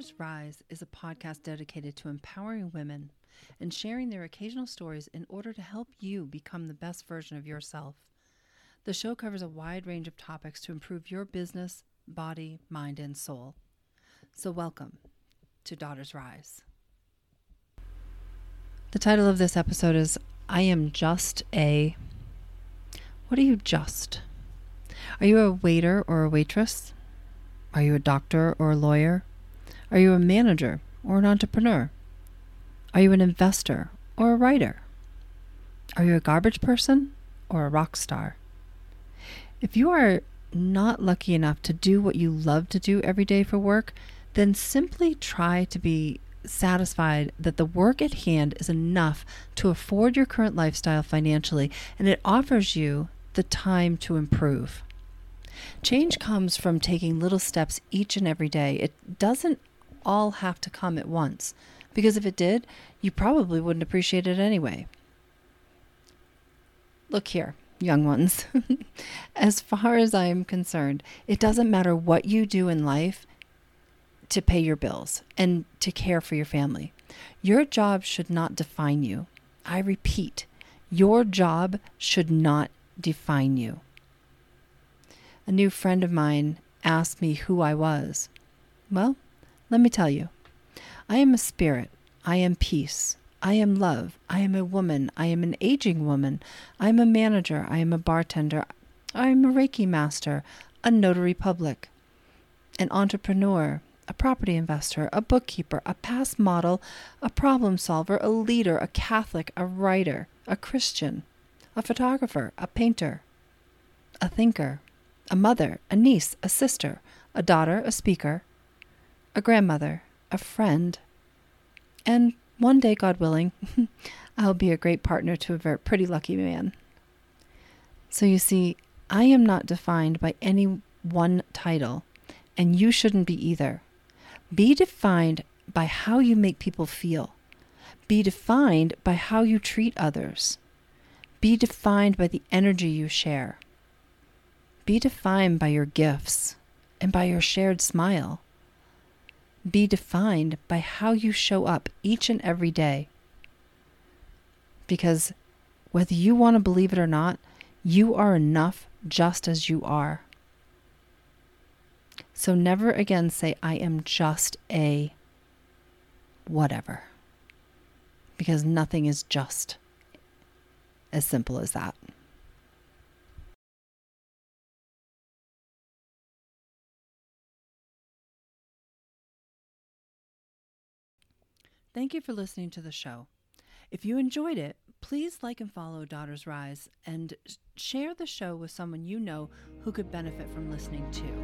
Daughters Rise is a podcast dedicated to empowering women and sharing their occasional stories in order to help you become the best version of yourself. The show covers a wide range of topics to improve your business, body, mind, and soul. So, welcome to Daughters Rise. The title of this episode is I Am Just a. What are you just? Are you a waiter or a waitress? Are you a doctor or a lawyer? Are you a manager or an entrepreneur? Are you an investor or a writer? Are you a garbage person or a rock star? If you are not lucky enough to do what you love to do every day for work, then simply try to be satisfied that the work at hand is enough to afford your current lifestyle financially and it offers you the time to improve. Change comes from taking little steps each and every day. It doesn't all have to come at once, because if it did, you probably wouldn't appreciate it anyway. Look here, young ones. as far as I am concerned, it doesn't matter what you do in life to pay your bills and to care for your family. Your job should not define you. I repeat, your job should not define you. A new friend of mine asked me who I was. Well, let me tell you. I am a spirit. I am peace. I am love. I am a woman. I am an aging woman. I am a manager. I am a bartender. I am a Reiki master, a notary public, an entrepreneur, a property investor, a bookkeeper, a past model, a problem solver, a leader, a Catholic, a writer, a Christian, a photographer, a painter, a thinker, a mother, a niece, a sister, a daughter, a speaker, a grandmother, a friend, and one day, God willing, I'll be a great partner to a very pretty lucky man. So you see, I am not defined by any one title, and you shouldn't be either. Be defined by how you make people feel. Be defined by how you treat others. Be defined by the energy you share. Be defined by your gifts and by your shared smile. Be defined by how you show up each and every day. Because whether you want to believe it or not, you are enough just as you are. So never again say, I am just a whatever. Because nothing is just as simple as that. Thank you for listening to the show. If you enjoyed it, please like and follow Daughters Rise and share the show with someone you know who could benefit from listening too.